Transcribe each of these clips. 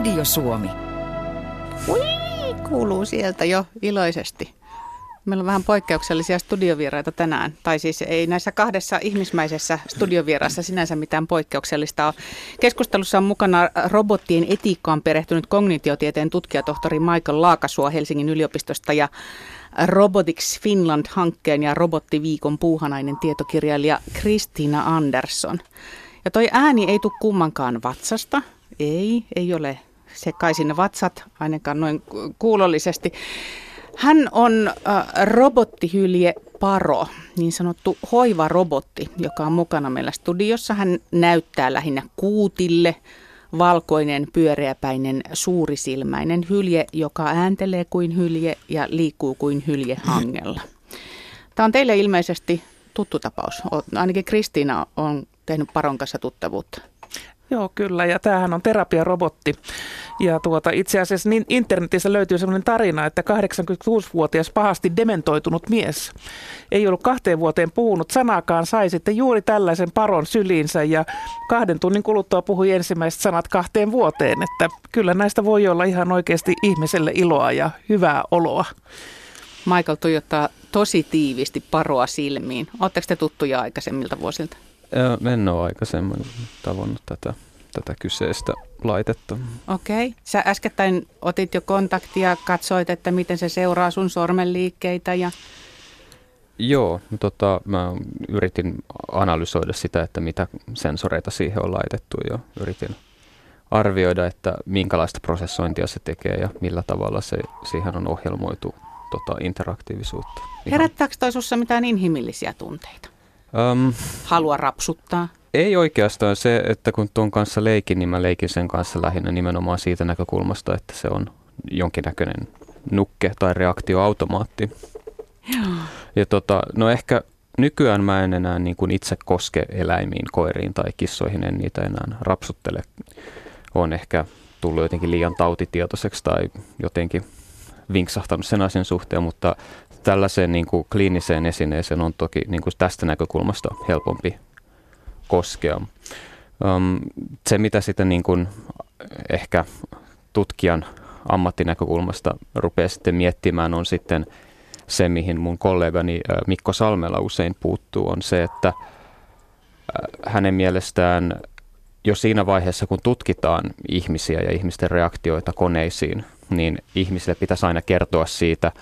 Radio Suomi. Ui, kuuluu sieltä jo iloisesti. Meillä on vähän poikkeuksellisia studiovieraita tänään. Tai siis ei näissä kahdessa ihmismäisessä studiovieraassa sinänsä mitään poikkeuksellista ole. Keskustelussa on mukana robottien etiikkaan perehtynyt kognitiotieteen tutkijatohtori Michael Laakasuo Helsingin yliopistosta ja Robotics Finland-hankkeen ja Robottiviikon puuhanainen tietokirjailija Kristiina Andersson. Ja toi ääni ei tule kummankaan vatsasta. Ei, ei ole sekaisin vatsat, ainakaan noin kuulollisesti. Hän on äh, robottihylje Paro, niin sanottu hoivarobotti, joka on mukana meillä studiossa. Hän näyttää lähinnä kuutille, valkoinen, pyöreäpäinen, suurisilmäinen hylje, joka ääntelee kuin hylje ja liikkuu kuin hylje hangella. Tämä on teille ilmeisesti tuttu tapaus. Ainakin Kristiina on tehnyt Paron kanssa tuttavuutta. Joo, kyllä. Ja tämähän on terapiarobotti. Ja tuota, itse asiassa niin internetissä löytyy sellainen tarina, että 86-vuotias pahasti dementoitunut mies ei ollut kahteen vuoteen puhunut sanaakaan, sai sitten juuri tällaisen paron syliinsä ja kahden tunnin kuluttua puhui ensimmäiset sanat kahteen vuoteen. Että kyllä näistä voi olla ihan oikeasti ihmiselle iloa ja hyvää oloa. Michael tuijottaa tosi tiivisti paroa silmiin. Oletteko te tuttuja aikaisemmilta vuosilta? En ole aikaisemmin tavannut tätä, tätä kyseistä laitetta. Okei. Okay. Sä äskettäin otit jo kontaktia, katsoit, että miten se seuraa sun sormenliikkeitä ja... Joo, tota, mä yritin analysoida sitä, että mitä sensoreita siihen on laitettu ja yritin arvioida, että minkälaista prosessointia se tekee ja millä tavalla se siihen on ohjelmoitu tota, interaktiivisuutta. Herättääkö toi sussa mitään inhimillisiä tunteita? Um, Halua rapsuttaa? Ei oikeastaan se, että kun tuon kanssa leikin, niin mä leikin sen kanssa lähinnä nimenomaan siitä näkökulmasta, että se on jonkinnäköinen nukke tai reaktioautomaatti. Joo. Ja tota, no ehkä nykyään mä en enää niin kuin itse koske eläimiin, koiriin tai kissoihin, en niitä enää rapsuttele. On ehkä tullut jotenkin liian tautitietoiseksi tai jotenkin vinksahtanut sen asian suhteen, mutta tällaiseen niin kuin kliiniseen esineeseen on toki niin kuin tästä näkökulmasta helpompi koskea. Se, mitä sitten niin kuin ehkä tutkijan ammattinäkökulmasta rupeaa sitten miettimään, on sitten se, mihin mun kollegani Mikko Salmela usein puuttuu, on se, että hänen mielestään jo siinä vaiheessa, kun tutkitaan ihmisiä ja ihmisten reaktioita koneisiin, niin ihmisille pitäisi aina kertoa siitä,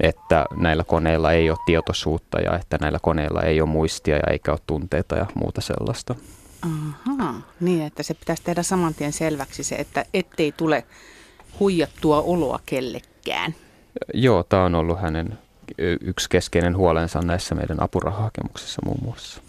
että näillä koneilla ei ole tietoisuutta ja että näillä koneilla ei ole muistia ja eikä ole tunteita ja muuta sellaista. Aha, niin että se pitäisi tehdä saman tien selväksi se, että ettei tule huijattua oloa kellekään. Joo, tämä on ollut hänen yksi keskeinen huolensa näissä meidän apurahahakemuksissa muun muassa.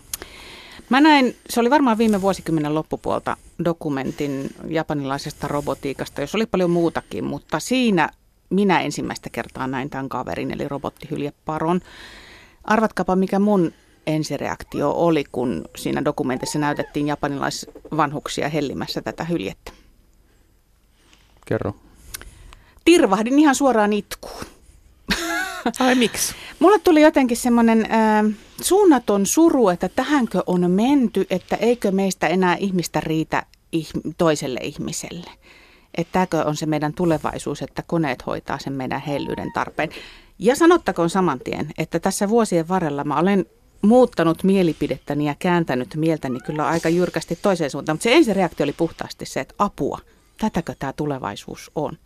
Mä näin, se oli varmaan viime vuosikymmenen loppupuolta dokumentin japanilaisesta robotiikasta, jos oli paljon muutakin, mutta siinä minä ensimmäistä kertaa näin tämän kaverin, eli robottihylje Paron. Arvatkapa, mikä mun ensireaktio oli, kun siinä dokumentissa näytettiin japanilaisvanhuksia hellimässä tätä hyljettä? Kerro. Tirvahdin ihan suoraan itkuun. Ai miksi? Mulle tuli jotenkin semmoinen äh, suunnaton suru, että tähänkö on menty, että eikö meistä enää ihmistä riitä ihm- toiselle ihmiselle että tämäkö on se meidän tulevaisuus, että koneet hoitaa sen meidän hellyyden tarpeen. Ja sanottakoon saman tien, että tässä vuosien varrella mä olen muuttanut mielipidettäni ja kääntänyt mieltäni kyllä aika jyrkästi toiseen suuntaan. Mutta se ensi reaktio oli puhtaasti se, että apua, tätäkö tämä tulevaisuus on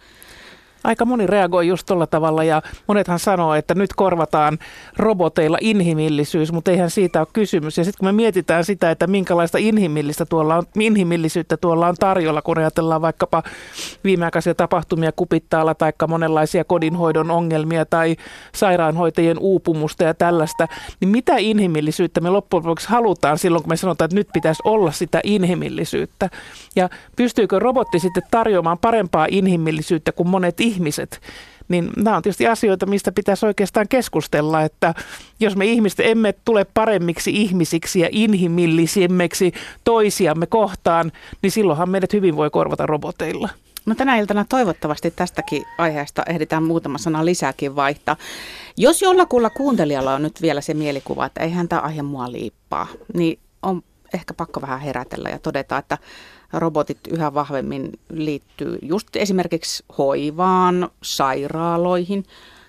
aika moni reagoi just tuolla tavalla ja monethan sanoo, että nyt korvataan roboteilla inhimillisyys, mutta eihän siitä ole kysymys. Ja sitten kun me mietitään sitä, että minkälaista inhimillistä tuolla on, inhimillisyyttä tuolla on tarjolla, kun ajatellaan vaikkapa viimeaikaisia tapahtumia kupittaalla tai monenlaisia kodinhoidon ongelmia tai sairaanhoitajien uupumusta ja tällaista, niin mitä inhimillisyyttä me loppujen lopuksi halutaan silloin, kun me sanotaan, että nyt pitäisi olla sitä inhimillisyyttä. Ja pystyykö robotti sitten tarjoamaan parempaa inhimillisyyttä kuin monet ihmiset, niin nämä on tietysti asioita, mistä pitäisi oikeastaan keskustella, että jos me ihmiset emme tule paremmiksi ihmisiksi ja inhimillisimmiksi toisiamme kohtaan, niin silloinhan meidät hyvin voi korvata roboteilla. No tänä iltana toivottavasti tästäkin aiheesta ehditään muutama sana lisääkin vaihtaa. Jos jollakulla kuuntelijalla on nyt vielä se mielikuva, että eihän tämä aihe mua liippaa, niin on ehkä pakko vähän herätellä ja todeta, että robotit yhä vahvemmin liittyy just esimerkiksi hoivaan, sairaaloihin.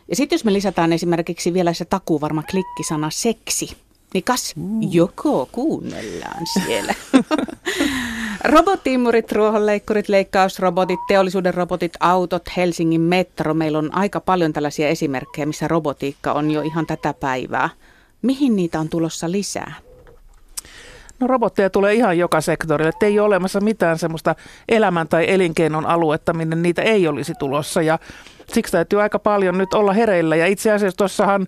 Ja sitten jos me lisätään esimerkiksi vielä se takuvarma klikkisana seksi, niin kas, mm. joko kuunnellaan siellä. Robottiimurit, ruohonleikkurit, leikkausrobotit, teollisuuden robotit, autot, Helsingin metro. Meillä on aika paljon tällaisia esimerkkejä, missä robotiikka on jo ihan tätä päivää. Mihin niitä on tulossa lisää? No robotteja tulee ihan joka sektorille. että ei ole olemassa mitään semmoista elämän tai elinkeinon aluetta, minne niitä ei olisi tulossa. Ja siksi täytyy aika paljon nyt olla hereillä. Ja itse asiassa tuossahan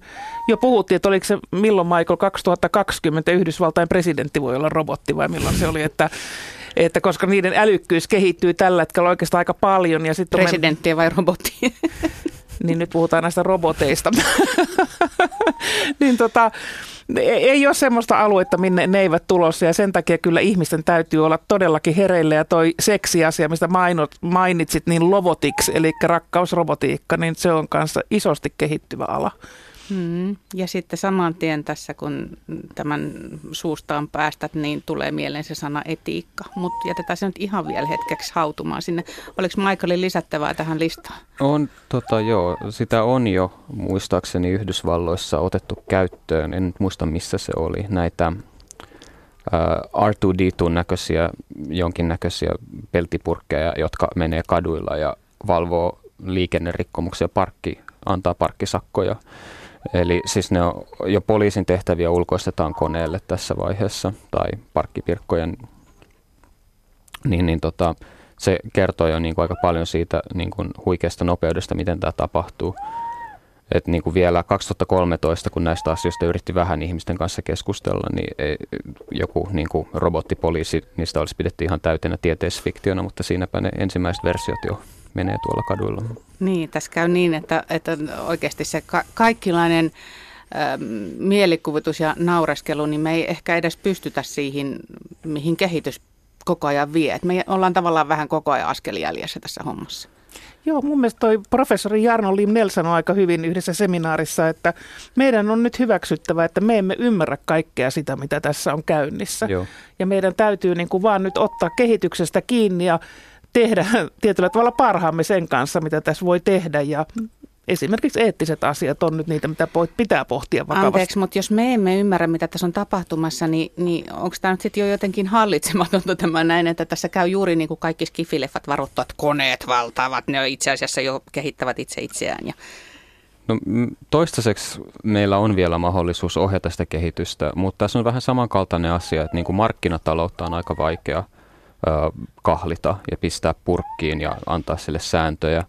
jo puhuttiin, että oliko se milloin Michael 2020 Yhdysvaltain presidentti voi olla robotti vai milloin se oli, että että koska niiden älykkyys kehittyy tällä hetkellä oikeastaan aika paljon. Ja sit Presidenttiä vai robotti? niin nyt puhutaan näistä roboteista. niin tota, ei ole semmoista aluetta, minne ne eivät tulossa ja sen takia kyllä ihmisten täytyy olla todellakin hereillä ja toi seksiasia, mistä mainot, mainitsit, niin Lovotix, eli rakkausrobotiikka, niin se on kanssa isosti kehittyvä ala. Hmm. Ja sitten saman tien tässä, kun tämän suustaan päästät, niin tulee mieleen se sana etiikka. Mutta jätetään se nyt ihan vielä hetkeksi hautumaan sinne. Oliko Michaelin lisättävää tähän listaan? On, tota joo. Sitä on jo muistaakseni Yhdysvalloissa otettu käyttöön. En nyt muista missä se oli. Näitä R2D2-näköisiä, jonkinnäköisiä peltipurkkeja, jotka menee kaduilla ja valvoo liikennerikkomuksia, parkki, antaa parkkisakkoja Eli siis ne on, jo poliisin tehtäviä ulkoistetaan koneelle tässä vaiheessa tai parkkipirkkojen, niin, niin tota, se kertoo jo niin kuin aika paljon siitä niin kuin huikeasta nopeudesta, miten tämä tapahtuu. Et niin kuin vielä 2013, kun näistä asioista yritti vähän ihmisten kanssa keskustella, niin ei, joku niin kuin robottipoliisi, niistä olisi pidetty ihan täytenä tieteisfiktiona, mutta siinäpä ne ensimmäiset versiot jo menee tuolla kaduilla. Niin, tässä käy niin, että, että oikeasti se ka- kaikkilainen ähm, mielikuvitus ja naureskelu, niin me ei ehkä edes pystytä siihen, mihin kehitys koko ajan vie. Et me ollaan tavallaan vähän koko ajan askelijäljessä tässä hommassa. Joo, mun mielestä toi professori Jarno Limnell sanoi aika hyvin yhdessä seminaarissa, että meidän on nyt hyväksyttävä, että me emme ymmärrä kaikkea sitä, mitä tässä on käynnissä. Joo. Ja meidän täytyy niin kuin vaan nyt ottaa kehityksestä kiinni ja tehdä tietyllä tavalla parhaamme sen kanssa, mitä tässä voi tehdä ja esimerkiksi eettiset asiat on nyt niitä, mitä pitää pohtia vakavasti. Anteeksi, mutta jos me emme ymmärrä, mitä tässä on tapahtumassa, niin, niin onko tämä nyt sitten jo jotenkin hallitsematonta tämä näin, että tässä käy juuri niin kuin kaikki skifileffat varoittavat, koneet valtaavat, ne itse asiassa jo kehittävät itse itseään ja No, toistaiseksi meillä on vielä mahdollisuus ohjata sitä kehitystä, mutta tässä on vähän samankaltainen asia, että niin kuin markkinataloutta on aika vaikea – kahlita ja pistää purkkiin ja antaa sille sääntöjä,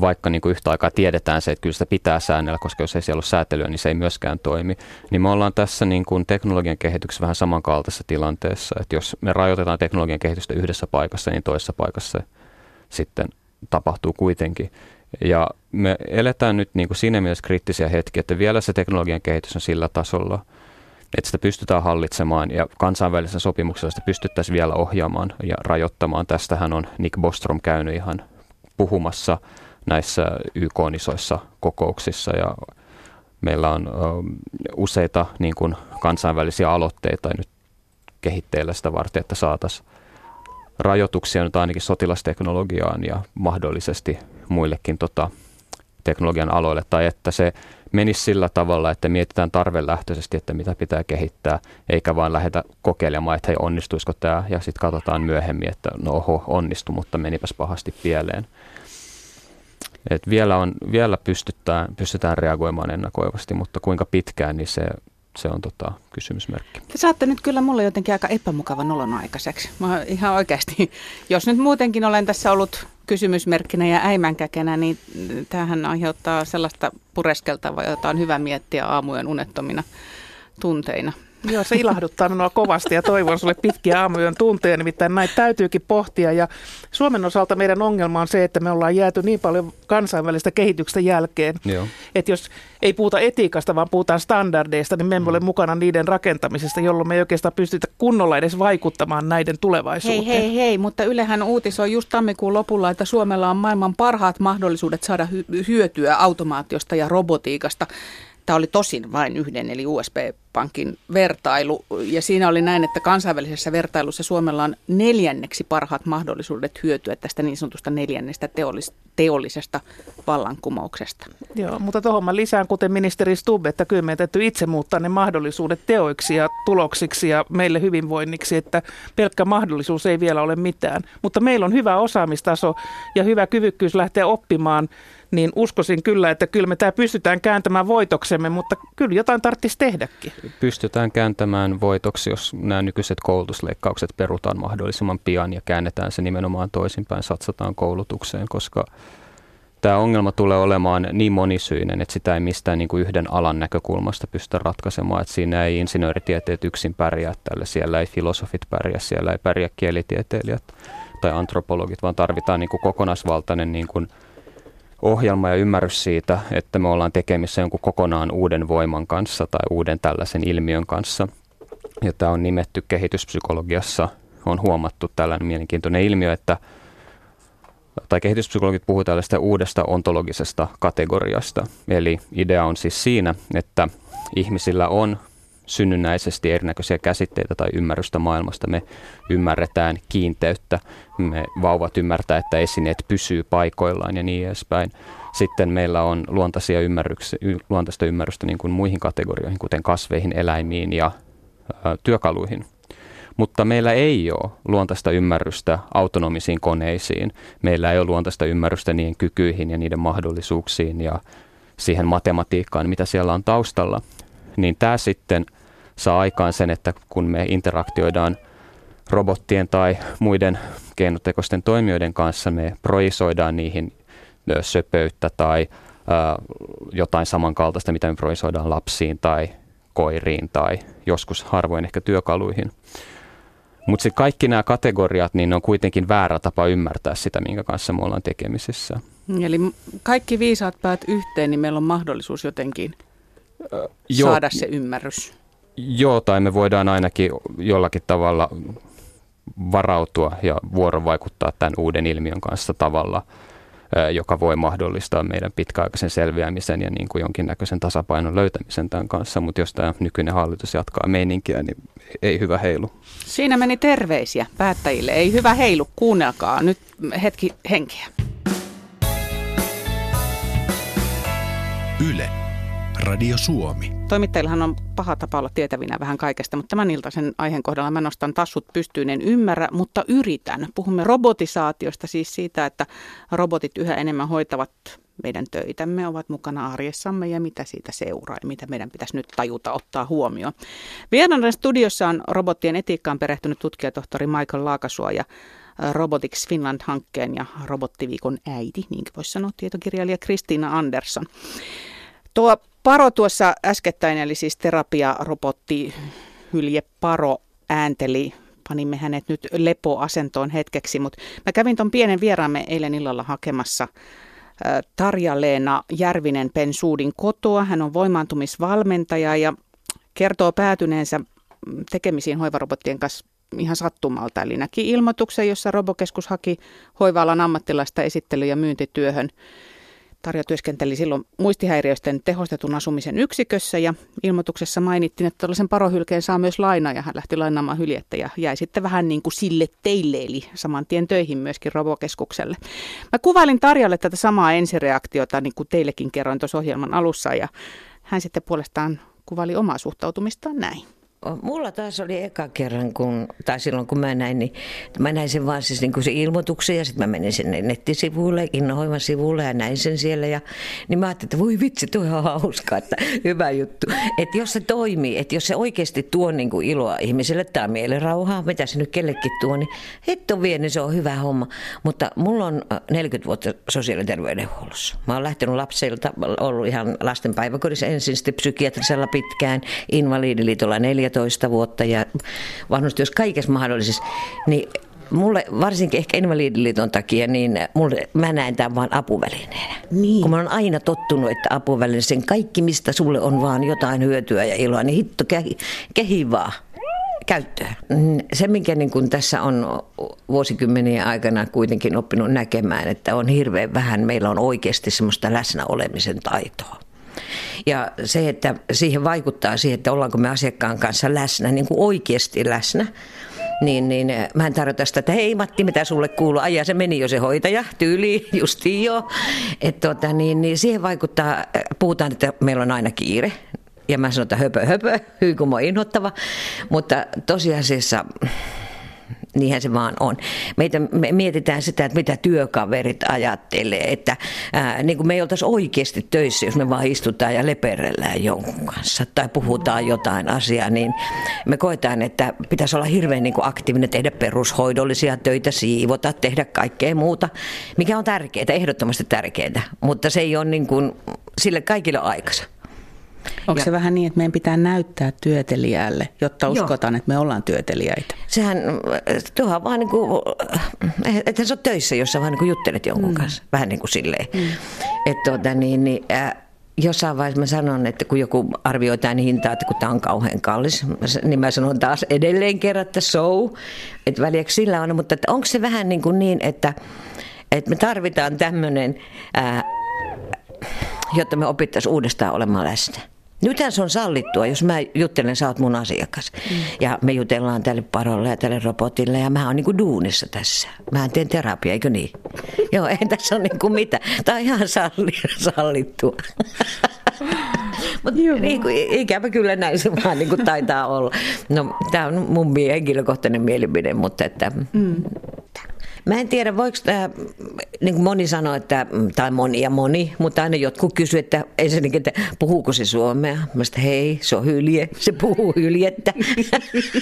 vaikka niin kuin yhtä aikaa tiedetään se, että kyllä sitä pitää säännellä, koska jos ei siellä ole säätelyä, niin se ei myöskään toimi. Niin me ollaan tässä niin kuin teknologian kehityksessä vähän samankaltaisessa tilanteessa, että jos me rajoitetaan teknologian kehitystä yhdessä paikassa, niin toisessa paikassa sitten tapahtuu kuitenkin. Ja me eletään nyt niin kuin siinä mielessä kriittisiä hetkiä, että vielä se teknologian kehitys on sillä tasolla – että sitä pystytään hallitsemaan ja kansainvälisessä sopimuksessa sitä pystyttäisiin vielä ohjaamaan ja rajoittamaan. Tästähän on Nick Bostrom käynyt ihan puhumassa näissä YK-isoissa kokouksissa ja meillä on ö, useita niin kuin kansainvälisiä aloitteita nyt kehitteillä sitä varten, että saataisiin rajoituksia nyt ainakin sotilasteknologiaan ja mahdollisesti muillekin tota, teknologian aloille, tai että se menisi sillä tavalla, että mietitään tarvelähtöisesti, että mitä pitää kehittää, eikä vaan lähdetä kokeilemaan, että hei onnistuisiko tämä, ja sitten katsotaan myöhemmin, että no oho, onnistu, mutta menipäs pahasti pieleen. Et vielä, on, vielä pystytään, pystytään reagoimaan ennakoivasti, mutta kuinka pitkään, niin se, se on tota, kysymysmerkki. Te saatte nyt kyllä mulle jotenkin aika epämukavan olon aikaiseksi. Mä ihan oikeasti, jos nyt muutenkin olen tässä ollut kysymysmerkkinä ja äimänkäkenä, niin tämähän aiheuttaa sellaista pureskeltavaa, jota on hyvä miettiä aamujen unettomina tunteina. Joo, se ilahduttaa minua kovasti ja toivon sulle pitkiä aamujen tunteja, nimittäin näitä täytyykin pohtia. Ja Suomen osalta meidän ongelma on se, että me ollaan jääty niin paljon kansainvälistä kehityksestä jälkeen, Joo. että jos ei puhuta etiikasta, vaan puhutaan standardeista, niin me emme mm. ole mukana niiden rakentamisesta, jolloin me ei oikeastaan pystytä kunnolla edes vaikuttamaan näiden tulevaisuuteen. Hei, hei, hei, mutta Ylehän uutisoi just tammikuun lopulla, että Suomella on maailman parhaat mahdollisuudet saada hy- hyötyä automaatiosta ja robotiikasta. Tämä oli tosin vain yhden, eli USB Maailmanpankin vertailu. Ja siinä oli näin, että kansainvälisessä vertailussa Suomella on neljänneksi parhaat mahdollisuudet hyötyä tästä niin sanotusta neljännestä teollis- teollisesta vallankumouksesta. Joo, mutta tuohon mä lisään, kuten ministeri Stubb, että kyllä meidän täytyy itse muuttaa ne mahdollisuudet teoiksi ja tuloksiksi ja meille hyvinvoinniksi, että pelkkä mahdollisuus ei vielä ole mitään. Mutta meillä on hyvä osaamistaso ja hyvä kyvykkyys lähteä oppimaan niin uskoisin kyllä, että kyllä me tämä pystytään kääntämään voitoksemme, mutta kyllä jotain tarvitsisi tehdäkin. Pystytään kääntämään voitoksi, jos nämä nykyiset koulutusleikkaukset perutaan mahdollisimman pian ja käännetään se nimenomaan toisinpäin, satsataan koulutukseen, koska tämä ongelma tulee olemaan niin monisyinen, että sitä ei mistään niin kuin yhden alan näkökulmasta pystytä ratkaisemaan. Että siinä ei insinööritieteet yksin pärjää tällä, siellä ei filosofit pärjää, siellä ei pärjää kielitieteilijät tai antropologit, vaan tarvitaan niin kuin kokonaisvaltainen niin kuin ohjelma ja ymmärrys siitä, että me ollaan tekemissä jonkun kokonaan uuden voiman kanssa tai uuden tällaisen ilmiön kanssa. Tämä on nimetty kehityspsykologiassa, on huomattu tällainen mielenkiintoinen ilmiö, että tai kehityspsykologit puhuvat tällaista uudesta ontologisesta kategoriasta. Eli idea on siis siinä, että ihmisillä on synnynnäisesti erinäköisiä käsitteitä tai ymmärrystä maailmasta. Me ymmärretään kiinteyttä, me vauvat ymmärtää, että esineet pysyy paikoillaan ja niin edespäin. Sitten meillä on luontaisia luontaista ymmärrystä niin kuin muihin kategorioihin, kuten kasveihin, eläimiin ja ä, työkaluihin. Mutta meillä ei ole luontaista ymmärrystä autonomisiin koneisiin. Meillä ei ole luontaista ymmärrystä niiden kykyihin ja niiden mahdollisuuksiin ja siihen matematiikkaan, mitä siellä on taustalla. Niin tämä sitten – saa aikaan sen, että kun me interaktioidaan robottien tai muiden keinotekoisten toimijoiden kanssa, me projisoidaan niihin söpöyttä tai jotain samankaltaista, mitä me projisoidaan lapsiin tai koiriin tai joskus harvoin ehkä työkaluihin. Mutta sitten kaikki nämä kategoriat, niin ne on kuitenkin väärä tapa ymmärtää sitä, minkä kanssa me ollaan tekemisissä. Eli kaikki viisaat päät yhteen, niin meillä on mahdollisuus jotenkin äh, saada se ymmärrys. Joo, tai me voidaan ainakin jollakin tavalla varautua ja vuorovaikuttaa tämän uuden ilmiön kanssa tavalla, joka voi mahdollistaa meidän pitkäaikaisen selviämisen ja niin kuin jonkinnäköisen tasapainon löytämisen tämän kanssa. Mutta jos tämä nykyinen hallitus jatkaa meininkiä, niin ei hyvä heilu. Siinä meni terveisiä päättäjille. Ei hyvä heilu, kuunnelkaa nyt hetki henkeä. Yle. Radio Suomi. Toimittajillahan on paha tapa olla tietävinä vähän kaikesta, mutta tämän iltaisen aiheen kohdalla mä nostan tassut pystyyn, en ymmärrä, mutta yritän. Puhumme robotisaatiosta, siis siitä, että robotit yhä enemmän hoitavat meidän töitämme, ovat mukana arjessamme ja mitä siitä seuraa ja mitä meidän pitäisi nyt tajuta ottaa huomioon. Vieraana studiossa on robottien etiikkaan perehtynyt tutkijatohtori Michael Laakasuo ja Robotics Finland-hankkeen ja robottiviikon äiti, niin voisi sanoa tietokirjailija Kristiina Andersson. Tuo Paro tuossa äskettäin, eli siis terapiarobotti Hylje Paro äänteli panimme hänet nyt lepoasentoon hetkeksi, mutta mä kävin tuon pienen vieraamme eilen illalla hakemassa Tarja-Leena Järvinen-Pensuudin kotoa. Hän on voimaantumisvalmentaja ja kertoo päätyneensä tekemisiin hoivarobottien kanssa ihan sattumalta. Eli näki ilmoituksen, jossa Robokeskus haki hoiva-alan ammattilaista esittely- ja myyntityöhön Tarja työskenteli silloin muistihäiriöisten tehostetun asumisen yksikössä ja ilmoituksessa mainittiin, että tällaisen parohylkeen saa myös lainaa ja hän lähti lainaamaan hyljettä ja jäi sitten vähän niin kuin sille teille eli saman tien töihin myöskin Robokeskukselle. Mä kuvailin Tarjalle tätä samaa ensireaktiota niin kuin teillekin kerroin tuossa ohjelman alussa ja hän sitten puolestaan kuvaili omaa suhtautumistaan näin. Mulla taas oli eka kerran, kun, tai silloin kun mä näin, niin mä näin sen vaan siis niin kuin se ilmoituksen ja sitten mä menin sinne nettisivuille, Innohoivan sivulle ja näin sen siellä. Ja, niin mä ajattelin, että voi vitsi, tuo on hauska, että hyvä juttu. Että jos se toimii, että jos se oikeasti tuo niin kuin iloa ihmiselle tai mielenrauhaa, mitä se nyt kellekin tuo, niin hitto vie, niin se on hyvä homma. Mutta mulla on 40 äh, vuotta sosiaali- ja terveydenhuollossa. Mä oon lähtenyt lapselta, ollut ihan lasten päiväkodissa ensin, sitten psykiatrisella pitkään, Invalidiliitolla neljä 14 vuotta ja vanhustyössä kaikessa mahdollisessa, niin mulle, varsinkin ehkä Invalidiliiton takia, niin mulle, mä näen tämän vaan apuvälineenä. Niin. Kun mä oon aina tottunut, että apuväline, sen kaikki, mistä sulle on vaan jotain hyötyä ja iloa, niin hitto kehi, kehi vaan käyttöön. Se, minkä niin kun tässä on vuosikymmenien aikana kuitenkin oppinut näkemään, että on hirveän vähän, meillä on oikeasti semmoista läsnäolemisen taitoa. Ja se, että siihen vaikuttaa siihen, että ollaanko me asiakkaan kanssa läsnä, niin kuin oikeasti läsnä, niin, niin mä en tarvita sitä, että hei Matti, mitä sulle kuuluu? Ai se meni jo se hoitaja, tyyli, justiin jo. Et tota, niin, niin siihen vaikuttaa, puhutaan, että meillä on aina kiire. Ja mä sanon, että höpö, höpö, hyykumo inhottava. Mutta tosiasiassa niinhän se vaan on. Meitä, me mietitään sitä, että mitä työkaverit ajattelee, että ää, niin kuin me ei oltaisi oikeasti töissä, jos me vaan istutaan ja leperellään jonkun kanssa tai puhutaan jotain asiaa, niin me koetaan, että pitäisi olla hirveän niin kuin aktiivinen, tehdä perushoidollisia töitä, siivota, tehdä kaikkea muuta, mikä on tärkeää, ehdottomasti tärkeää, mutta se ei ole niin kuin sille kaikille aikansa. Onko ja, se vähän niin, että meidän pitää näyttää työtelijälle, jotta uskotaan, joo. että me ollaan työtelijäitä? Sehän, tuohan vaan niin kuin, että sä oot töissä, jos sä vaan niin kuin juttelet jonkun mm. kanssa. Vähän niin kuin silleen. Mm. Että tuota, niin, niin, äh, jossain vaiheessa mä sanon, että kun joku arvioi tämän hintaa, että kun tämä on kauhean kallis, niin mä sanon taas edelleen kerran, että so, että väliäksi sillä on, mutta onko se vähän niin, kuin niin että, että me tarvitaan tämmöinen, äh, jotta me opittaisiin uudestaan olemaan läsnä. Nythän se on sallittua, jos mä juttelen, sä oot mun asiakas. Mm. Ja me jutellaan tälle parolle ja tälle robotille ja mä oon niinku duunissa tässä. Mä teen terapia, eikö niin? Joo, ei tässä ole niinku mitään. Tää on ihan salli, sallittua. Mutta niin ikävä kyllä näin se vaan niin kuin taitaa olla. No, tämä on mun henkilökohtainen mielipide, mutta että... Mm. Mä en tiedä, voiko tämä, niin kuin moni sanoo, että, tai moni ja moni, mutta aina jotkut kysyvät, että ensinnäkin, että puhuuko se suomea? Mä sanoin, hei, se on hylje, se puhuu hyljettä.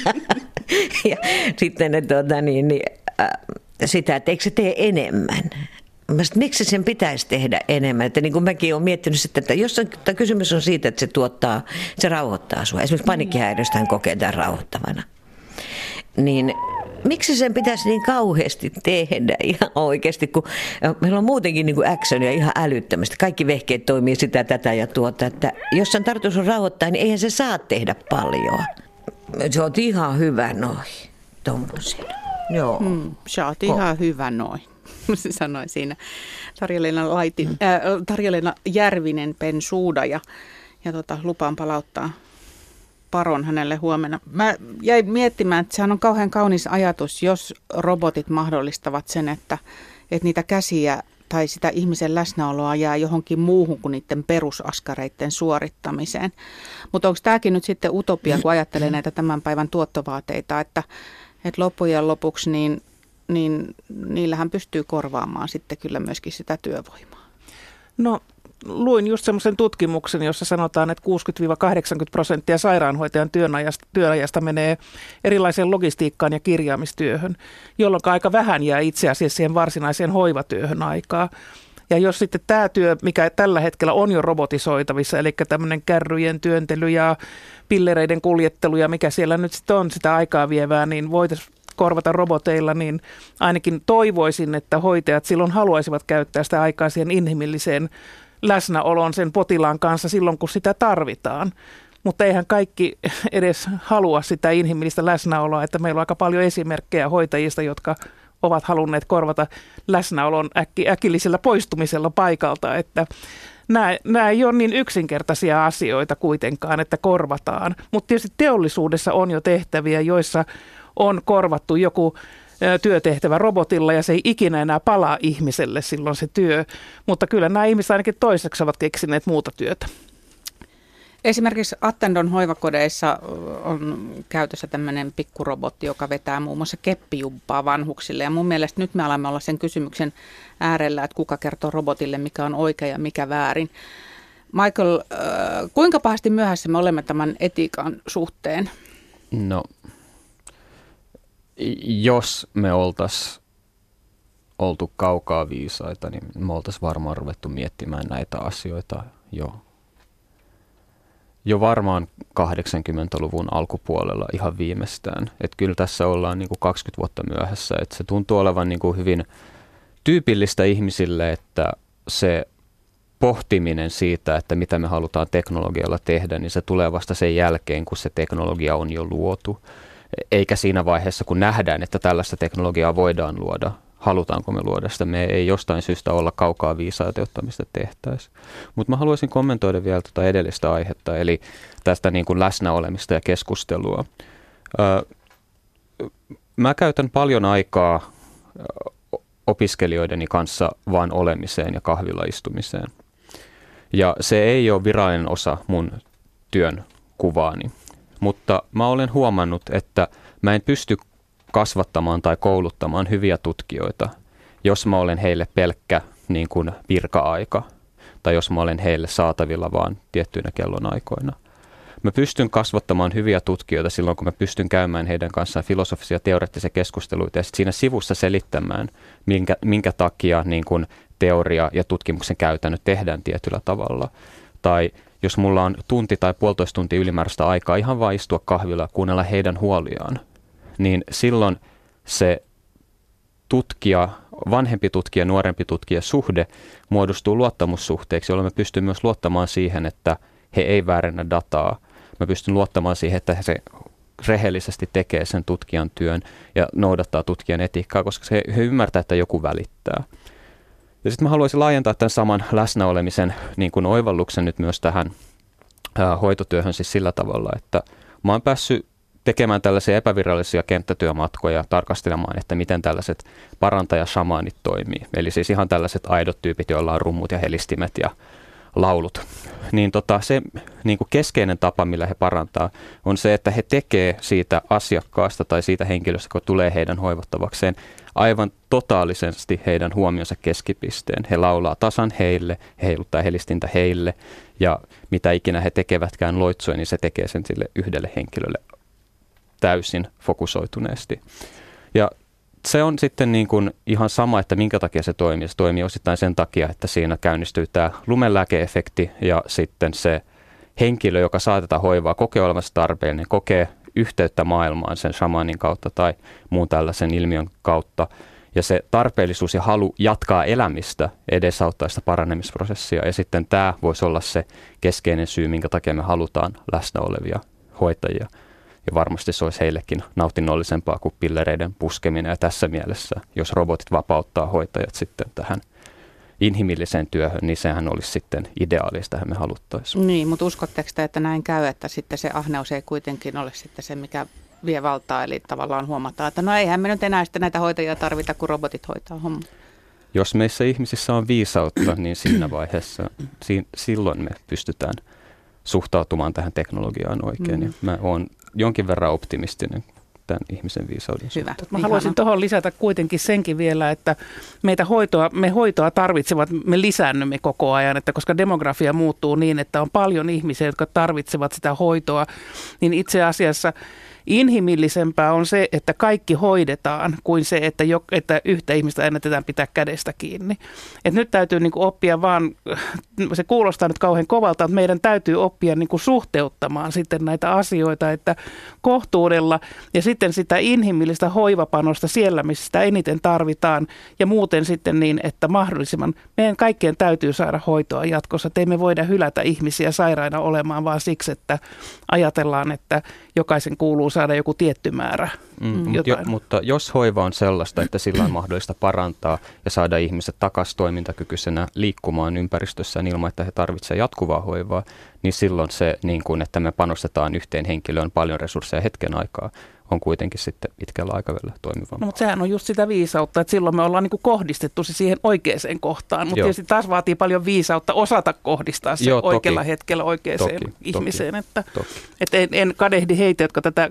ja sitten että, tuota, niin, niin, äh, sitä, että eikö se tee enemmän? Mä sanoin, miksi sen pitäisi tehdä enemmän? Että niin kuin mäkin olen miettinyt sitten, että jos on, kysymys on siitä, että se tuottaa, se rauhoittaa sinua. Esimerkiksi panikkihäiriöstä hän kokee tämän rauhoittavana. Niin miksi sen pitäisi niin kauheasti tehdä ihan oikeasti, kun meillä on muutenkin niin kuin actionia ihan älyttömästi. Kaikki vehkeet toimii sitä, tätä ja tuota, että jos sen tarkoitus on rauhoittaa, niin eihän se saa tehdä paljon. Se on ihan hyvä noin, tuommoisena. Joo. Mm, sä oot ihan hyvä noin, sanoi siinä Tarja-Leena, Laiti, mm. äh, Tarja-Leena Järvinen Pensuuda ja, ja tota, lupaan palauttaa paron hänelle huomenna. Mä jäin miettimään, että sehän on kauhean kaunis ajatus, jos robotit mahdollistavat sen, että, että niitä käsiä tai sitä ihmisen läsnäoloa jää johonkin muuhun kuin niiden perusaskareiden suorittamiseen. Mutta onko tämäkin nyt sitten utopia, kun ajattelee näitä tämän päivän tuottovaateita, että, että loppujen lopuksi niin, niin niillähän pystyy korvaamaan sitten kyllä myöskin sitä työvoimaa? No luin just semmoisen tutkimuksen, jossa sanotaan, että 60-80 prosenttia sairaanhoitajan työnajasta, työnajasta menee erilaiseen logistiikkaan ja kirjaamistyöhön, jolloin aika vähän jää itse asiassa siihen varsinaiseen hoivatyöhön aikaa. Ja jos sitten tämä työ, mikä tällä hetkellä on jo robotisoitavissa, eli tämmöinen kärryjen työntely ja pillereiden kuljettelu ja mikä siellä nyt sitten on sitä aikaa vievää, niin voitaisiin korvata roboteilla, niin ainakin toivoisin, että hoitajat silloin haluaisivat käyttää sitä aikaa siihen inhimilliseen läsnäolon sen potilaan kanssa silloin, kun sitä tarvitaan. Mutta eihän kaikki edes halua sitä inhimillistä läsnäoloa, että meillä on aika paljon esimerkkejä hoitajista, jotka ovat halunneet korvata läsnäolon äkki, äkillisellä poistumisella paikalta, että nämä, nämä ei ole niin yksinkertaisia asioita kuitenkaan, että korvataan. Mutta tietysti teollisuudessa on jo tehtäviä, joissa on korvattu joku työtehtävä robotilla ja se ei ikinä enää palaa ihmiselle silloin se työ. Mutta kyllä nämä ihmiset ainakin toiseksi ovat keksineet muuta työtä. Esimerkiksi Attendon hoivakodeissa on käytössä tämmöinen pikkurobotti, joka vetää muun muassa keppijumppaa vanhuksille. Ja mun mielestä nyt me alamme olla sen kysymyksen äärellä, että kuka kertoo robotille, mikä on oikein ja mikä väärin. Michael, kuinka pahasti myöhässä me olemme tämän etiikan suhteen? No jos me oltaisiin oltu kaukaa viisaita, niin me oltaisiin varmaan ruvettu miettimään näitä asioita jo, jo varmaan 80-luvun alkupuolella ihan viimeistään. Että kyllä tässä ollaan niin kuin 20 vuotta myöhässä. Että se tuntuu olevan niin kuin hyvin tyypillistä ihmisille, että se pohtiminen siitä, että mitä me halutaan teknologialla tehdä, niin se tulee vasta sen jälkeen, kun se teknologia on jo luotu eikä siinä vaiheessa, kun nähdään, että tällaista teknologiaa voidaan luoda. halutaanko me luoda sitä. Me ei jostain syystä olla kaukaa viisaita, jotta mistä tehtäisiin. Mutta mä haluaisin kommentoida vielä tuota edellistä aihetta, eli tästä niin kuin läsnäolemista ja keskustelua. Mä käytän paljon aikaa opiskelijoideni kanssa vaan olemiseen ja kahvilla istumiseen. Ja se ei ole virallinen osa mun työn kuvaani. Mutta mä olen huomannut, että mä en pysty kasvattamaan tai kouluttamaan hyviä tutkijoita, jos mä olen heille pelkkä niin kuin virka-aika tai jos mä olen heille saatavilla vaan tiettyinä kellonaikoina. Mä pystyn kasvattamaan hyviä tutkijoita silloin, kun mä pystyn käymään heidän kanssaan filosofisia teoreettisia keskusteluita ja sitten siinä sivussa selittämään, minkä, minkä takia niin kuin teoria ja tutkimuksen käytännöt tehdään tietyllä tavalla. Tai jos mulla on tunti tai puolitoista tuntia ylimääräistä aikaa ihan vain istua kahvilla ja kuunnella heidän huoliaan, niin silloin se tutkija, vanhempi tutkija, nuorempi tutkija suhde muodostuu luottamussuhteeksi, jolloin mä pystyn myös luottamaan siihen, että he ei väärennä dataa. Mä pystyn luottamaan siihen, että se rehellisesti tekee sen tutkijan työn ja noudattaa tutkijan etiikkaa, koska se, he ymmärtää, että joku välittää. Ja sitten mä haluaisin laajentaa tämän saman läsnäolemisen niin kuin oivalluksen nyt myös tähän ää, hoitotyöhön siis sillä tavalla, että mä oon päässyt tekemään tällaisia epävirallisia kenttätyömatkoja tarkastelemaan, että miten tällaiset parantajashamanit toimii. Eli siis ihan tällaiset aidot tyypit, joilla on rummut ja helistimet ja laulut. Niin tota, se niin kuin keskeinen tapa, millä he parantaa, on se, että he tekee siitä asiakkaasta tai siitä henkilöstä, kun tulee heidän hoivattavakseen, aivan totaalisesti heidän huomionsa keskipisteen. He laulaa tasan heille, he heiluttaa helistintä heille ja mitä ikinä he tekevätkään loitsuen, niin se tekee sen sille yhdelle henkilölle täysin fokusoituneesti. Ja se on sitten niin kuin ihan sama, että minkä takia se toimii. Se toimii osittain sen takia, että siinä käynnistyy tämä lumenlääkeefekti ja sitten se henkilö, joka saatetaan hoivaa, kokee olevansa tarpeellinen, kokee yhteyttä maailmaan sen shamanin kautta tai muun tällaisen ilmiön kautta. Ja se tarpeellisuus ja halu jatkaa elämistä edesauttaa sitä paranemisprosessia. Ja sitten tämä voisi olla se keskeinen syy, minkä takia me halutaan läsnä olevia hoitajia – ja varmasti se olisi heillekin nautinnollisempaa kuin pillereiden puskeminen. Ja tässä mielessä, jos robotit vapauttaa hoitajat sitten tähän inhimilliseen työhön, niin sehän olisi sitten ideaalista, me haluttaisiin. Niin, mutta uskotteko te, että näin käy, että sitten se ahneus ei kuitenkin ole sitten se, mikä vie valtaa, eli tavallaan huomataan, että no eihän me nyt enää sitten näitä hoitajia tarvita, kun robotit hoitaa homma. Jos meissä ihmisissä on viisautta, niin siinä vaiheessa, si- silloin me pystytään suhtautumaan tähän teknologiaan oikein. Mm. Ja mä oon jonkin verran optimistinen tämän ihmisen viisauden Hyvä. Mä haluaisin tuohon lisätä kuitenkin senkin vielä, että meitä hoitoa, me hoitoa tarvitsevat, me lisäännymme koko ajan, että koska demografia muuttuu niin, että on paljon ihmisiä, jotka tarvitsevat sitä hoitoa, niin itse asiassa – Inhimillisempää on se, että kaikki hoidetaan, kuin se, että, jo, että yhtä ihmistä ennätetään pitää kädestä kiinni. Et nyt täytyy niin kuin oppia vaan, se kuulostaa nyt kauhean kovalta, että meidän täytyy oppia niin kuin suhteuttamaan sitten näitä asioita, että kohtuudella ja sitten sitä inhimillistä hoivapanosta siellä, missä sitä eniten tarvitaan ja muuten sitten niin, että mahdollisimman, meidän kaikkien täytyy saada hoitoa jatkossa, että me voida hylätä ihmisiä sairaina olemaan vaan siksi, että ajatellaan, että jokaisen kuuluu saada joku tietty määrä. Mm, mm. jo, mutta jos hoiva on sellaista, että sillä on mahdollista parantaa ja saada ihmiset takaisin toimintakykyisenä liikkumaan ympäristössään ilman, että he tarvitsevat jatkuvaa hoivaa, niin silloin se, niin kuin, että me panostetaan yhteen henkilöön paljon resursseja hetken aikaa, on kuitenkin sitten pitkällä aikavälillä toimiva. No, mutta sehän on just sitä viisautta, että silloin me ollaan niin kohdistettu se siihen oikeaan kohtaan, mutta tietysti taas vaatii paljon viisautta osata kohdistaa se Joo, oikealla toki. hetkellä oikeaan toki, ihmiseen. Toki, että, toki. että en, en kadehdi heitä, jotka tätä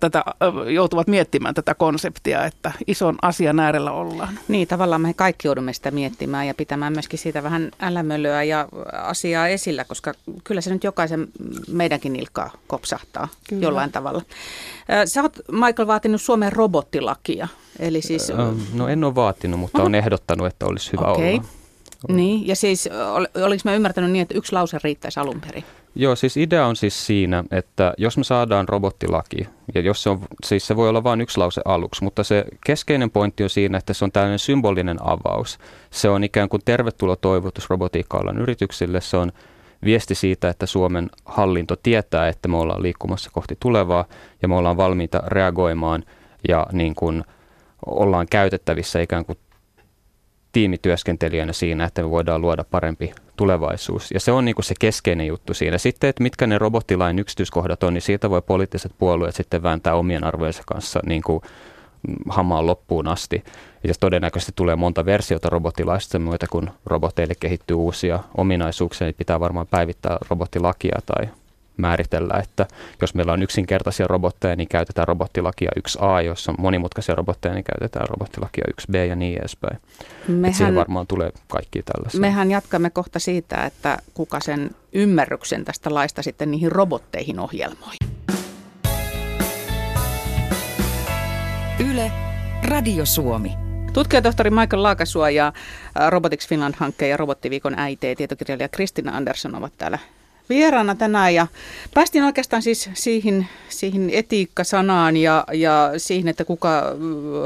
tätä, joutuvat miettimään tätä konseptia, että ison asian äärellä ollaan. Niin, tavallaan me kaikki joudumme sitä miettimään ja pitämään myöskin siitä vähän älämölyä ja asiaa esillä, koska kyllä se nyt jokaisen meidänkin nilkkaa kopsahtaa kyllä. jollain tavalla. Sä oot, Michael, vaatinut Suomen robottilakia. Eli siis... No en ole vaatinut, mutta on ehdottanut, että olisi hyvä okay. olla. Niin, ja siis ol, oliko mä ymmärtänyt niin, että yksi lause riittäisi alun perin? Joo, siis idea on siis siinä, että jos me saadaan robottilaki, ja jos se on, siis se voi olla vain yksi lause aluksi, mutta se keskeinen pointti on siinä, että se on tällainen symbolinen avaus. Se on ikään kuin tervetuloa toivotus robotiikka yrityksille, se on viesti siitä, että Suomen hallinto tietää, että me ollaan liikkumassa kohti tulevaa, ja me ollaan valmiita reagoimaan ja niin kuin ollaan käytettävissä ikään kuin tiimityöskentelijänä siinä, että me voidaan luoda parempi tulevaisuus. Ja se on niin kuin se keskeinen juttu siinä. Sitten, että mitkä ne robottilain yksityiskohdat on, niin siitä voi poliittiset puolueet sitten vääntää omien arvojensa kanssa niin kuin hamaan loppuun asti. Ja todennäköisesti tulee monta versiota robottilaista myötä, kun roboteille kehittyy uusia ominaisuuksia, niin pitää varmaan päivittää robottilakia tai määritellä, että jos meillä on yksinkertaisia robotteja, niin käytetään robottilakia 1a, jos on monimutkaisia robotteja, niin käytetään robottilakia 1b ja niin edespäin. Mehän, siihen varmaan tulee kaikki tällaisia. Mehän jatkamme kohta siitä, että kuka sen ymmärryksen tästä laista sitten niihin robotteihin ohjelmoi. Yle, Radio Suomi. Tutkijatohtori Michael Laakasuo ja Robotics Finland-hankkeen ja Robottiviikon äiti tietokirjailija Kristina Andersson ovat täällä vieraana tänään ja päästiin oikeastaan siis siihen, siihen etiikkasanaan ja, ja siihen, että kuka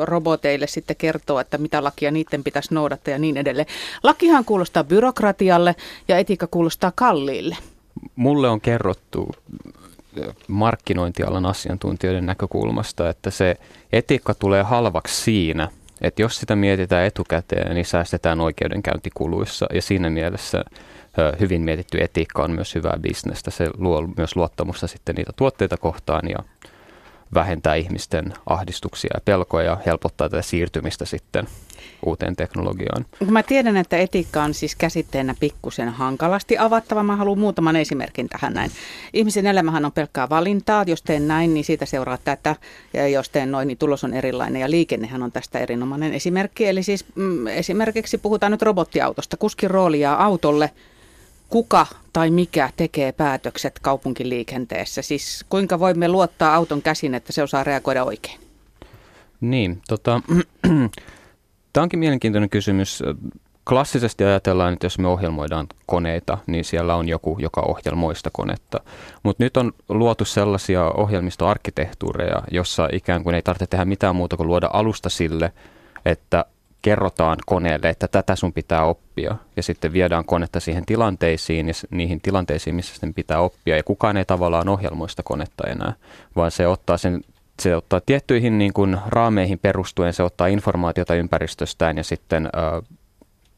roboteille sitten kertoo, että mitä lakia niiden pitäisi noudattaa ja niin edelleen. Lakihan kuulostaa byrokratialle ja etiikka kuulostaa kalliille. Mulle on kerrottu markkinointialan asiantuntijoiden näkökulmasta, että se etiikka tulee halvaksi siinä, että jos sitä mietitään etukäteen, niin säästetään oikeudenkäyntikuluissa ja siinä mielessä hyvin mietitty etiikka on myös hyvää bisnestä. Se luo myös luottamusta sitten niitä tuotteita kohtaan ja vähentää ihmisten ahdistuksia ja pelkoja ja helpottaa tätä siirtymistä sitten uuteen teknologiaan. Mä tiedän, että etiikka on siis käsitteenä pikkusen hankalasti avattava. Mä haluan muutaman esimerkin tähän näin. Ihmisen elämähän on pelkkää valintaa. Jos teen näin, niin siitä seuraa tätä. Ja jos teen noin, niin tulos on erilainen. Ja liikennehän on tästä erinomainen esimerkki. Eli siis mm, esimerkiksi puhutaan nyt robottiautosta. Kuskin roolia autolle – kuka tai mikä tekee päätökset kaupunkiliikenteessä? Siis kuinka voimme luottaa auton käsin, että se osaa reagoida oikein? Niin, tota, tämä onkin mielenkiintoinen kysymys. Klassisesti ajatellaan, että jos me ohjelmoidaan koneita, niin siellä on joku, joka ohjelmoi sitä konetta. Mutta nyt on luotu sellaisia ohjelmistoarkkitehtuureja, jossa ikään kuin ei tarvitse tehdä mitään muuta kuin luoda alusta sille, että kerrotaan koneelle, että tätä sun pitää oppia. Ja sitten viedään konetta siihen tilanteisiin ja niihin tilanteisiin, missä sen pitää oppia. Ja kukaan ei tavallaan ohjelmoi sitä konetta enää, vaan se ottaa sen se ottaa tiettyihin niin kuin raameihin perustuen, se ottaa informaatiota ympäristöstään ja sitten ö,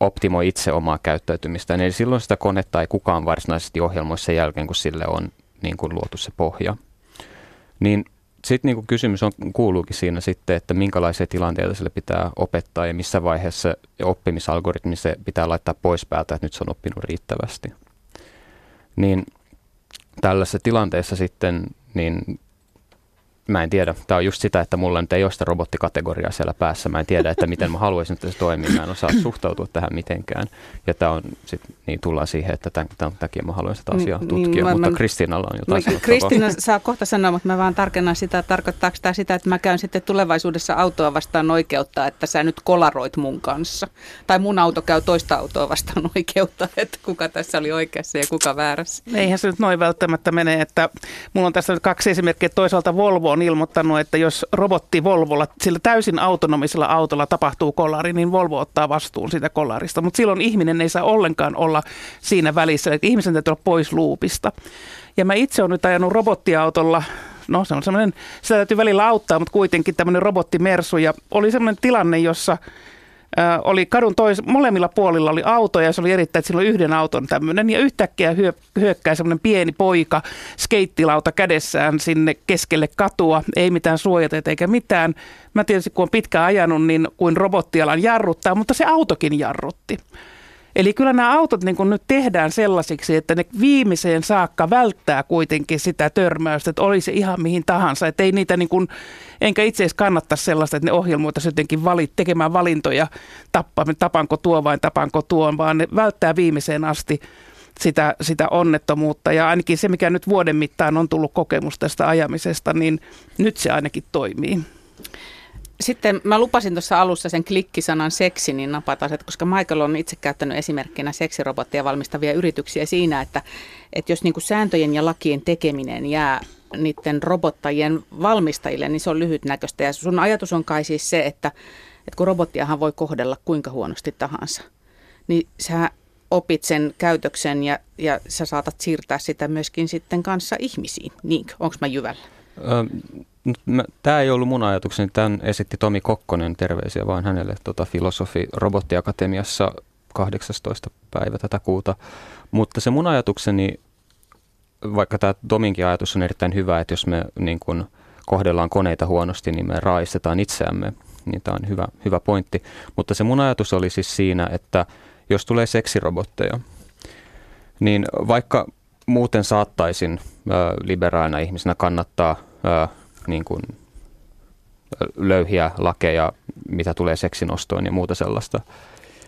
optimoi itse omaa käyttäytymistään. Eli silloin sitä konetta ei kukaan varsinaisesti ohjelmoi sen jälkeen, kun sille on niin kuin luotu se pohja. Niin sitten niin kysymys on, kuuluukin siinä sitten, että minkälaisia tilanteita sille pitää opettaa ja missä vaiheessa oppimisalgoritmi se pitää laittaa pois päältä, että nyt se on oppinut riittävästi. Niin tällaisessa tilanteessa sitten niin mä en tiedä. Tämä on just sitä, että mulla nyt ei ole sitä robottikategoriaa siellä päässä. Mä en tiedä, että miten mä haluaisin, että se toimii. Mä en osaa suhtautua tähän mitenkään. Ja tämä on sit, niin tullaan siihen, että tämän, tämän takia mä haluan sitä asiaa niin, tutkia. Niin, mä, mutta Kristiinalla on jotain mä, Kristiina saa kohta sanoa, mutta mä vaan tarkennan sitä, tarkoittaako tämä sitä, että mä käyn sitten tulevaisuudessa autoa vastaan oikeutta, että sä nyt kolaroit mun kanssa. Tai mun auto käy toista autoa vastaan oikeutta, että kuka tässä oli oikeassa ja kuka väärässä. Eihän se nyt noin välttämättä mene, että mulla on tässä nyt kaksi esimerkkiä. Toisaalta Volvo on ilmoittanut, että jos robotti Volvolla, sillä täysin autonomisella autolla tapahtuu kolari, niin Volvo ottaa vastuun siitä kolarista. Mutta silloin ihminen ei saa ollenkaan olla siinä välissä, että ihmisen täytyy olla pois luupista. Ja mä itse olen nyt ajanut robottiautolla no se on semmoinen, sitä täytyy välillä auttaa, mutta kuitenkin tämmöinen robottimersu. Ja oli semmoinen tilanne, jossa oli kadun tois, molemmilla puolilla oli autoja ja se oli erittäin, että sillä oli yhden auton tämmöinen ja yhtäkkiä hyö, hyökkää semmoinen pieni poika skeittilauta kädessään sinne keskelle katua, ei mitään suojateita eikä mitään. Mä tietysti kun on pitkään ajanut, niin kuin robottialan jarruttaa, mutta se autokin jarrutti. Eli kyllä nämä autot niin nyt tehdään sellaisiksi, että ne viimeiseen saakka välttää kuitenkin sitä törmäystä, että olisi ihan mihin tahansa. Että ei niitä niin kuin, enkä itse edes kannattaa sellaista, että ne ohjelmoitaisiin jotenkin valit, tekemään valintoja, tappa, tapanko tuo vai tapanko tuon, vaan ne välttää viimeiseen asti sitä, sitä onnettomuutta. Ja ainakin se, mikä nyt vuoden mittaan on tullut kokemus tästä ajamisesta, niin nyt se ainakin toimii. Sitten mä lupasin tuossa alussa sen klikkisanan seksi, niin napata se, koska Michael on itse käyttänyt esimerkkinä seksirobotteja valmistavia yrityksiä siinä, että, että jos niin kuin sääntöjen ja lakien tekeminen jää niiden robottajien valmistajille, niin se on lyhytnäköistä. Ja sun ajatus on kai siis se, että, että kun robottiahan voi kohdella kuinka huonosti tahansa, niin sä opit sen käytöksen ja, ja sä saatat siirtää sitä myöskin sitten kanssa ihmisiin. Niin, onko mä jyvällä? Tämä ei ollut mun ajatukseni, tämän esitti Tomi Kokkonen, terveisiä vaan hänelle tota, filosofi Robottiakatemiassa 18. päivä tätä kuuta. Mutta se mun ajatukseni, vaikka tämä Tominkin ajatus on erittäin hyvä, että jos me niin kun kohdellaan koneita huonosti, niin me raistetaan itseämme, niin tämä on hyvä, hyvä pointti. Mutta se mun ajatus oli siis siinä, että jos tulee seksirobotteja, niin vaikka muuten saattaisin liberaalina ihmisenä kannattaa niin kuin, löyhiä lakeja, mitä tulee seksinostoon ja muuta sellaista.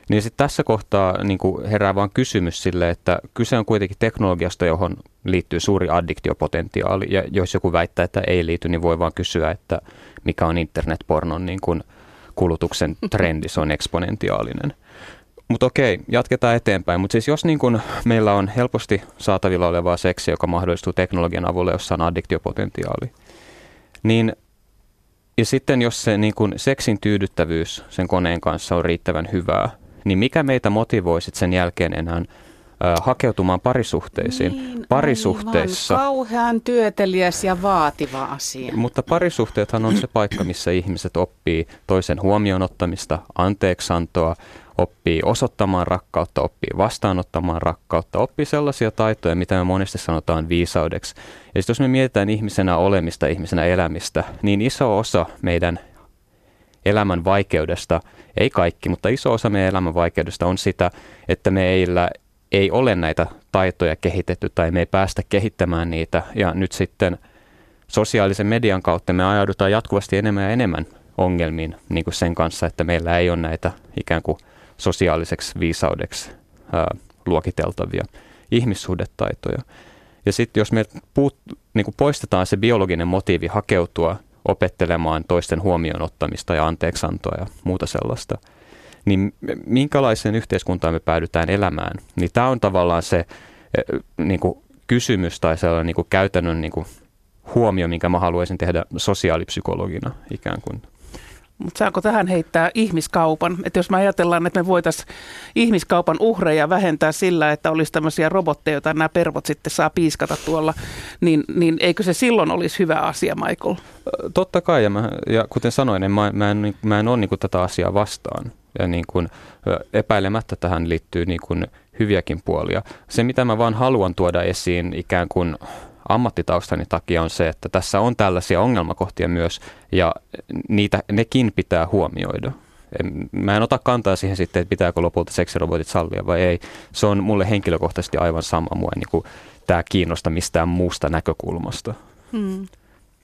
Niin sitten tässä kohtaa niin kuin herää vaan kysymys sille, että kyse on kuitenkin teknologiasta, johon liittyy suuri addiktiopotentiaali. Ja jos joku väittää, että ei liity, niin voi vaan kysyä, että mikä on internetpornon niin kuin kulutuksen trendi, se on eksponentiaalinen. Mutta okei, jatketaan eteenpäin. Mutta siis jos niin kun meillä on helposti saatavilla olevaa seksiä, joka mahdollistuu teknologian avulla, jossa on addiktiopotentiaali, niin ja sitten jos se niin kun seksin tyydyttävyys sen koneen kanssa on riittävän hyvää, niin mikä meitä motivoi sen jälkeen enää hakeutumaan parisuhteisiin. Niin, Parisuhteissa. Aivan. Kauhean työteliäs ja vaativa asia. Mutta parisuhteethan on se paikka, missä ihmiset oppii toisen huomioon ottamista, anteeksantoa, oppii osoittamaan rakkautta, oppii vastaanottamaan rakkautta, oppii sellaisia taitoja, mitä me monesti sanotaan viisaudeksi. Ja jos me mietitään ihmisenä olemista, ihmisenä elämistä, niin iso osa meidän elämän vaikeudesta, ei kaikki, mutta iso osa meidän elämän vaikeudesta on sitä, että meillä ei ole näitä taitoja kehitetty tai me ei päästä kehittämään niitä. Ja nyt sitten sosiaalisen median kautta me ajaudutaan jatkuvasti enemmän ja enemmän ongelmiin niin kuin sen kanssa, että meillä ei ole näitä ikään kuin sosiaaliseksi viisaudeksi ää, luokiteltavia ihmissuhdetaitoja. Ja sitten jos me puut, niin kuin poistetaan se biologinen motiivi hakeutua opettelemaan toisten huomioon ottamista ja anteeksantoa ja muuta sellaista, niin minkälaiseen yhteiskuntaan me päädytään elämään? Niin tämä on tavallaan se niin kuin kysymys tai sellainen niin kuin käytännön niin kuin huomio, minkä mä haluaisin tehdä sosiaalipsykologina ikään kuin mutta saako tähän heittää ihmiskaupan? Että jos me ajatellaan, että me voitaisiin ihmiskaupan uhreja vähentää sillä, että olisi tämmöisiä robotteja, joita nämä pervot sitten saa piiskata tuolla, niin, niin eikö se silloin olisi hyvä asia, Michael? Totta kai, ja, mä, ja kuten sanoin, mä, mä en, mä en ole niin tätä asiaa vastaan. Ja niin kuin, epäilemättä tähän liittyy niin kuin hyviäkin puolia. Se, mitä mä vaan haluan tuoda esiin ikään kuin ammattitaustani takia on se, että tässä on tällaisia ongelmakohtia myös ja niitä, nekin pitää huomioida. Mä en ota kantaa siihen sitten, että pitääkö lopulta seksirobotit sallia vai ei. Se on mulle henkilökohtaisesti aivan sama. Mua niin kuin, tämä kiinnosta mistään muusta näkökulmasta. Hmm.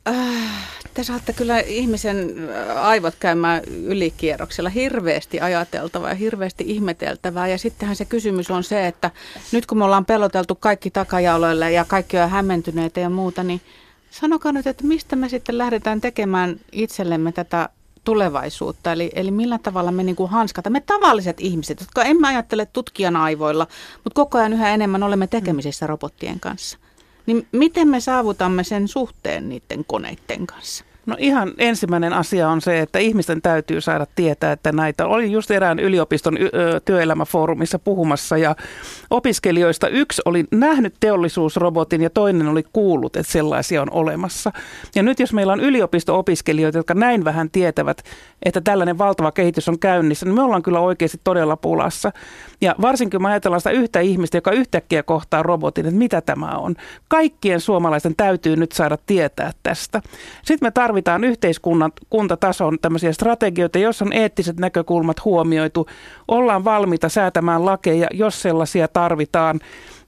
Äh, te saatte kyllä ihmisen äh, aivot käymään ylikierroksella hirveästi ajateltavaa ja hirveästi ihmeteltävää. Ja sittenhän se kysymys on se, että nyt kun me ollaan peloteltu kaikki takajaloille ja kaikki on hämmentyneitä ja muuta, niin sanokaa nyt, että mistä me sitten lähdetään tekemään itsellemme tätä tulevaisuutta, eli, eli millä tavalla me niin kuin hanskata, me tavalliset ihmiset, jotka emme ajattele tutkijan aivoilla, mutta koko ajan yhä enemmän olemme tekemisissä robottien kanssa. Niin miten me saavutamme sen suhteen niiden koneiden kanssa? No ihan ensimmäinen asia on se, että ihmisten täytyy saada tietää, että näitä. Olin just erään yliopiston työelämäfoorumissa puhumassa ja opiskelijoista yksi oli nähnyt teollisuusrobotin ja toinen oli kuullut, että sellaisia on olemassa. Ja nyt jos meillä on yliopisto-opiskelijoita, jotka näin vähän tietävät, että tällainen valtava kehitys on käynnissä, niin me ollaan kyllä oikeasti todella pulassa. Ja varsinkin me ajatellaan sitä yhtä ihmistä, joka yhtäkkiä kohtaa robotin, että mitä tämä on. Kaikkien suomalaisten täytyy nyt saada tietää tästä. Sitten me tarvitsemme tarvitaan yhteiskunnan kuntatason tämmöisiä strategioita, jos on eettiset näkökulmat huomioitu. Ollaan valmiita säätämään lakeja, jos sellaisia tarvitaan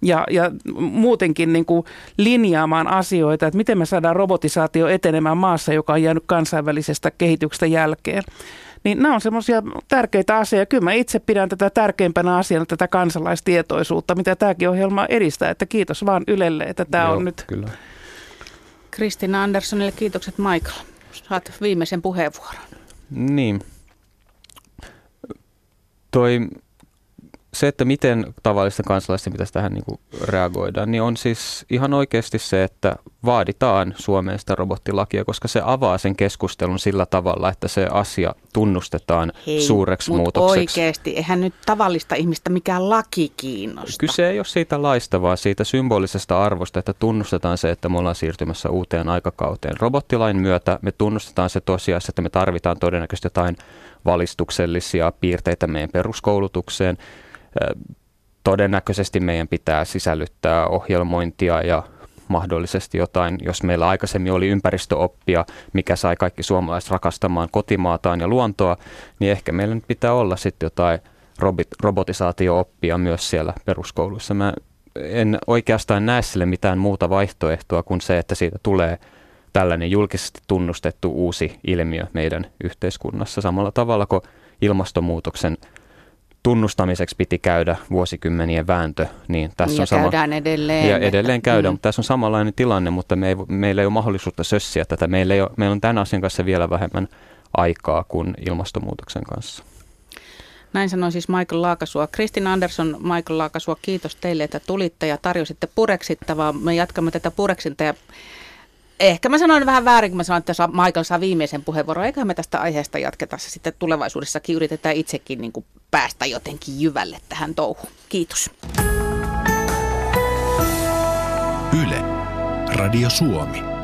ja, ja muutenkin niin kuin linjaamaan asioita, että miten me saadaan robotisaatio etenemään maassa, joka on jäänyt kansainvälisestä kehityksestä jälkeen. Niin nämä on semmoisia tärkeitä asioita. Kyllä mä itse pidän tätä tärkeimpänä asiana tätä kansalaistietoisuutta, mitä tämäkin ohjelma edistää. Että kiitos vaan Ylelle, että tämä Joo, on nyt kyllä. Kristina Anderssonille kiitokset Michael. Saat viimeisen puheenvuoron. Niin. Toi se, että miten tavallisten kansalaisten pitäisi tähän niin kuin reagoida, niin on siis ihan oikeasti se, että vaaditaan Suomeen sitä robottilakia, koska se avaa sen keskustelun sillä tavalla, että se asia tunnustetaan Hei, suureksi muutokseksi. oikeasti, eihän nyt tavallista ihmistä mikään laki kiinnosta. Kyse ei ole siitä laista, vaan siitä symbolisesta arvosta, että tunnustetaan se, että me ollaan siirtymässä uuteen aikakauteen. Robottilain myötä me tunnustetaan se tosiaan, että me tarvitaan todennäköisesti jotain valistuksellisia piirteitä meidän peruskoulutukseen. Todennäköisesti meidän pitää sisällyttää ohjelmointia ja mahdollisesti jotain, jos meillä aikaisemmin oli ympäristöoppia, mikä sai kaikki suomalaiset rakastamaan kotimaataan ja luontoa, niin ehkä meillä nyt pitää olla sitten jotain robotisaatio-oppia myös siellä peruskouluissa. Mä en oikeastaan näe sille mitään muuta vaihtoehtoa kuin se, että siitä tulee tällainen julkisesti tunnustettu uusi ilmiö meidän yhteiskunnassa samalla tavalla kuin ilmastonmuutoksen tunnustamiseksi piti käydä vuosikymmenien vääntö. Niin tässä ja on sama, käydään edelleen. Ja edelleen käydään, mm. mutta tässä on samanlainen tilanne, mutta me ei, meillä ei ole mahdollisuutta sössiä tätä. Meillä, ei ole, meillä on tämän asian kanssa vielä vähemmän aikaa kuin ilmastonmuutoksen kanssa. Näin sanoi siis Michael Laakasua. Kristin Andersson, Michael Laakasua, kiitos teille, että tulitte ja tarjositte pureksittavaa. Me jatkamme tätä pureksinta ja ehkä mä sanoin vähän väärin, kun mä sanoin, että Michael saa viimeisen puheenvuoron. Eiköhän me tästä aiheesta jatketa sitten tulevaisuudessakin. Yritetään itsekin niin kuin päästä jotenkin jyvälle tähän touhuun. Kiitos. Yle. Radio Suomi.